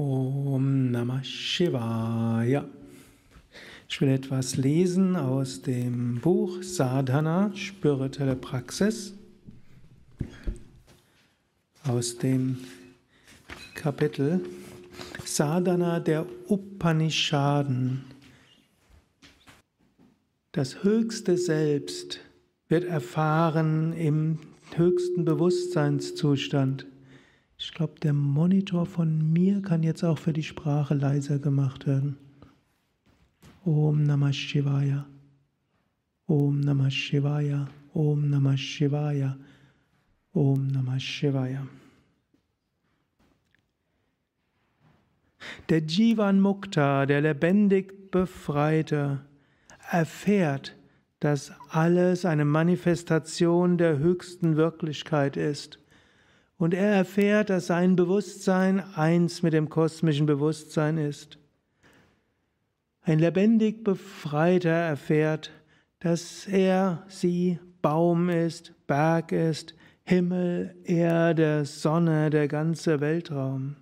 Om Namah Shivaya. Ich will etwas lesen aus dem Buch Sadhana, spirituelle Praxis, aus dem Kapitel Sadhana der Upanishaden. Das höchste Selbst wird erfahren im höchsten Bewusstseinszustand. Ich glaube, der Monitor von mir kann jetzt auch für die Sprache leiser gemacht werden. Om Namah Shivaya. Om Namah Shivaya. Om Namah Shivaya. Om Namah Shivaya. Der Jivan Mukta, der lebendig Befreite, erfährt, dass alles eine Manifestation der höchsten Wirklichkeit ist und er erfährt, dass sein Bewusstsein eins mit dem kosmischen Bewusstsein ist. Ein lebendig Befreiter erfährt, dass er, sie Baum ist, Berg ist, Himmel, Erde, Sonne, der ganze Weltraum.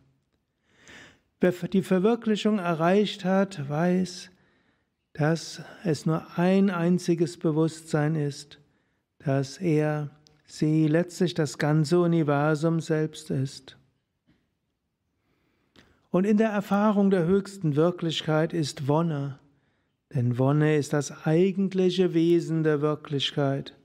Wer die Verwirklichung erreicht hat, weiß, dass es nur ein einziges Bewusstsein ist, dass er sie letztlich das ganze Universum selbst ist. Und in der Erfahrung der höchsten Wirklichkeit ist Wonne, denn Wonne ist das eigentliche Wesen der Wirklichkeit.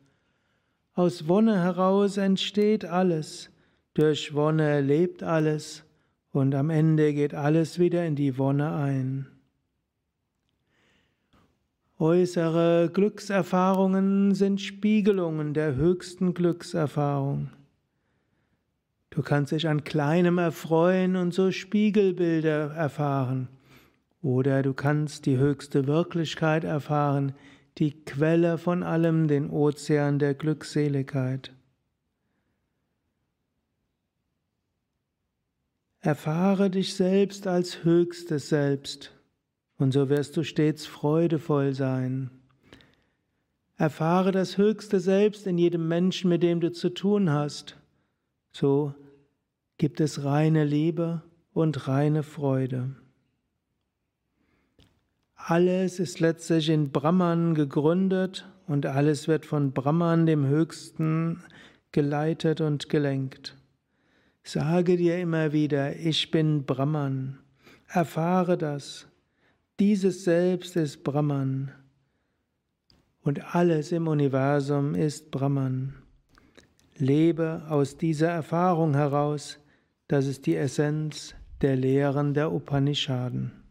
Aus Wonne heraus entsteht alles, durch Wonne lebt alles und am Ende geht alles wieder in die Wonne ein. Äußere Glückserfahrungen sind Spiegelungen der höchsten Glückserfahrung. Du kannst dich an kleinem erfreuen und so Spiegelbilder erfahren. Oder du kannst die höchste Wirklichkeit erfahren, die Quelle von allem, den Ozean der Glückseligkeit. Erfahre dich selbst als höchstes Selbst und so wirst du stets freudevoll sein. Erfahre das höchste Selbst in jedem Menschen, mit dem du zu tun hast. So gibt es reine Liebe und reine Freude. Alles ist letztlich in Brahman gegründet und alles wird von Brahman, dem Höchsten, geleitet und gelenkt. Sage dir immer wieder, ich bin Brahman. Erfahre das. Dieses Selbst ist Brahman und alles im Universum ist Brahman. Lebe aus dieser Erfahrung heraus, das ist die Essenz der Lehren der Upanishaden.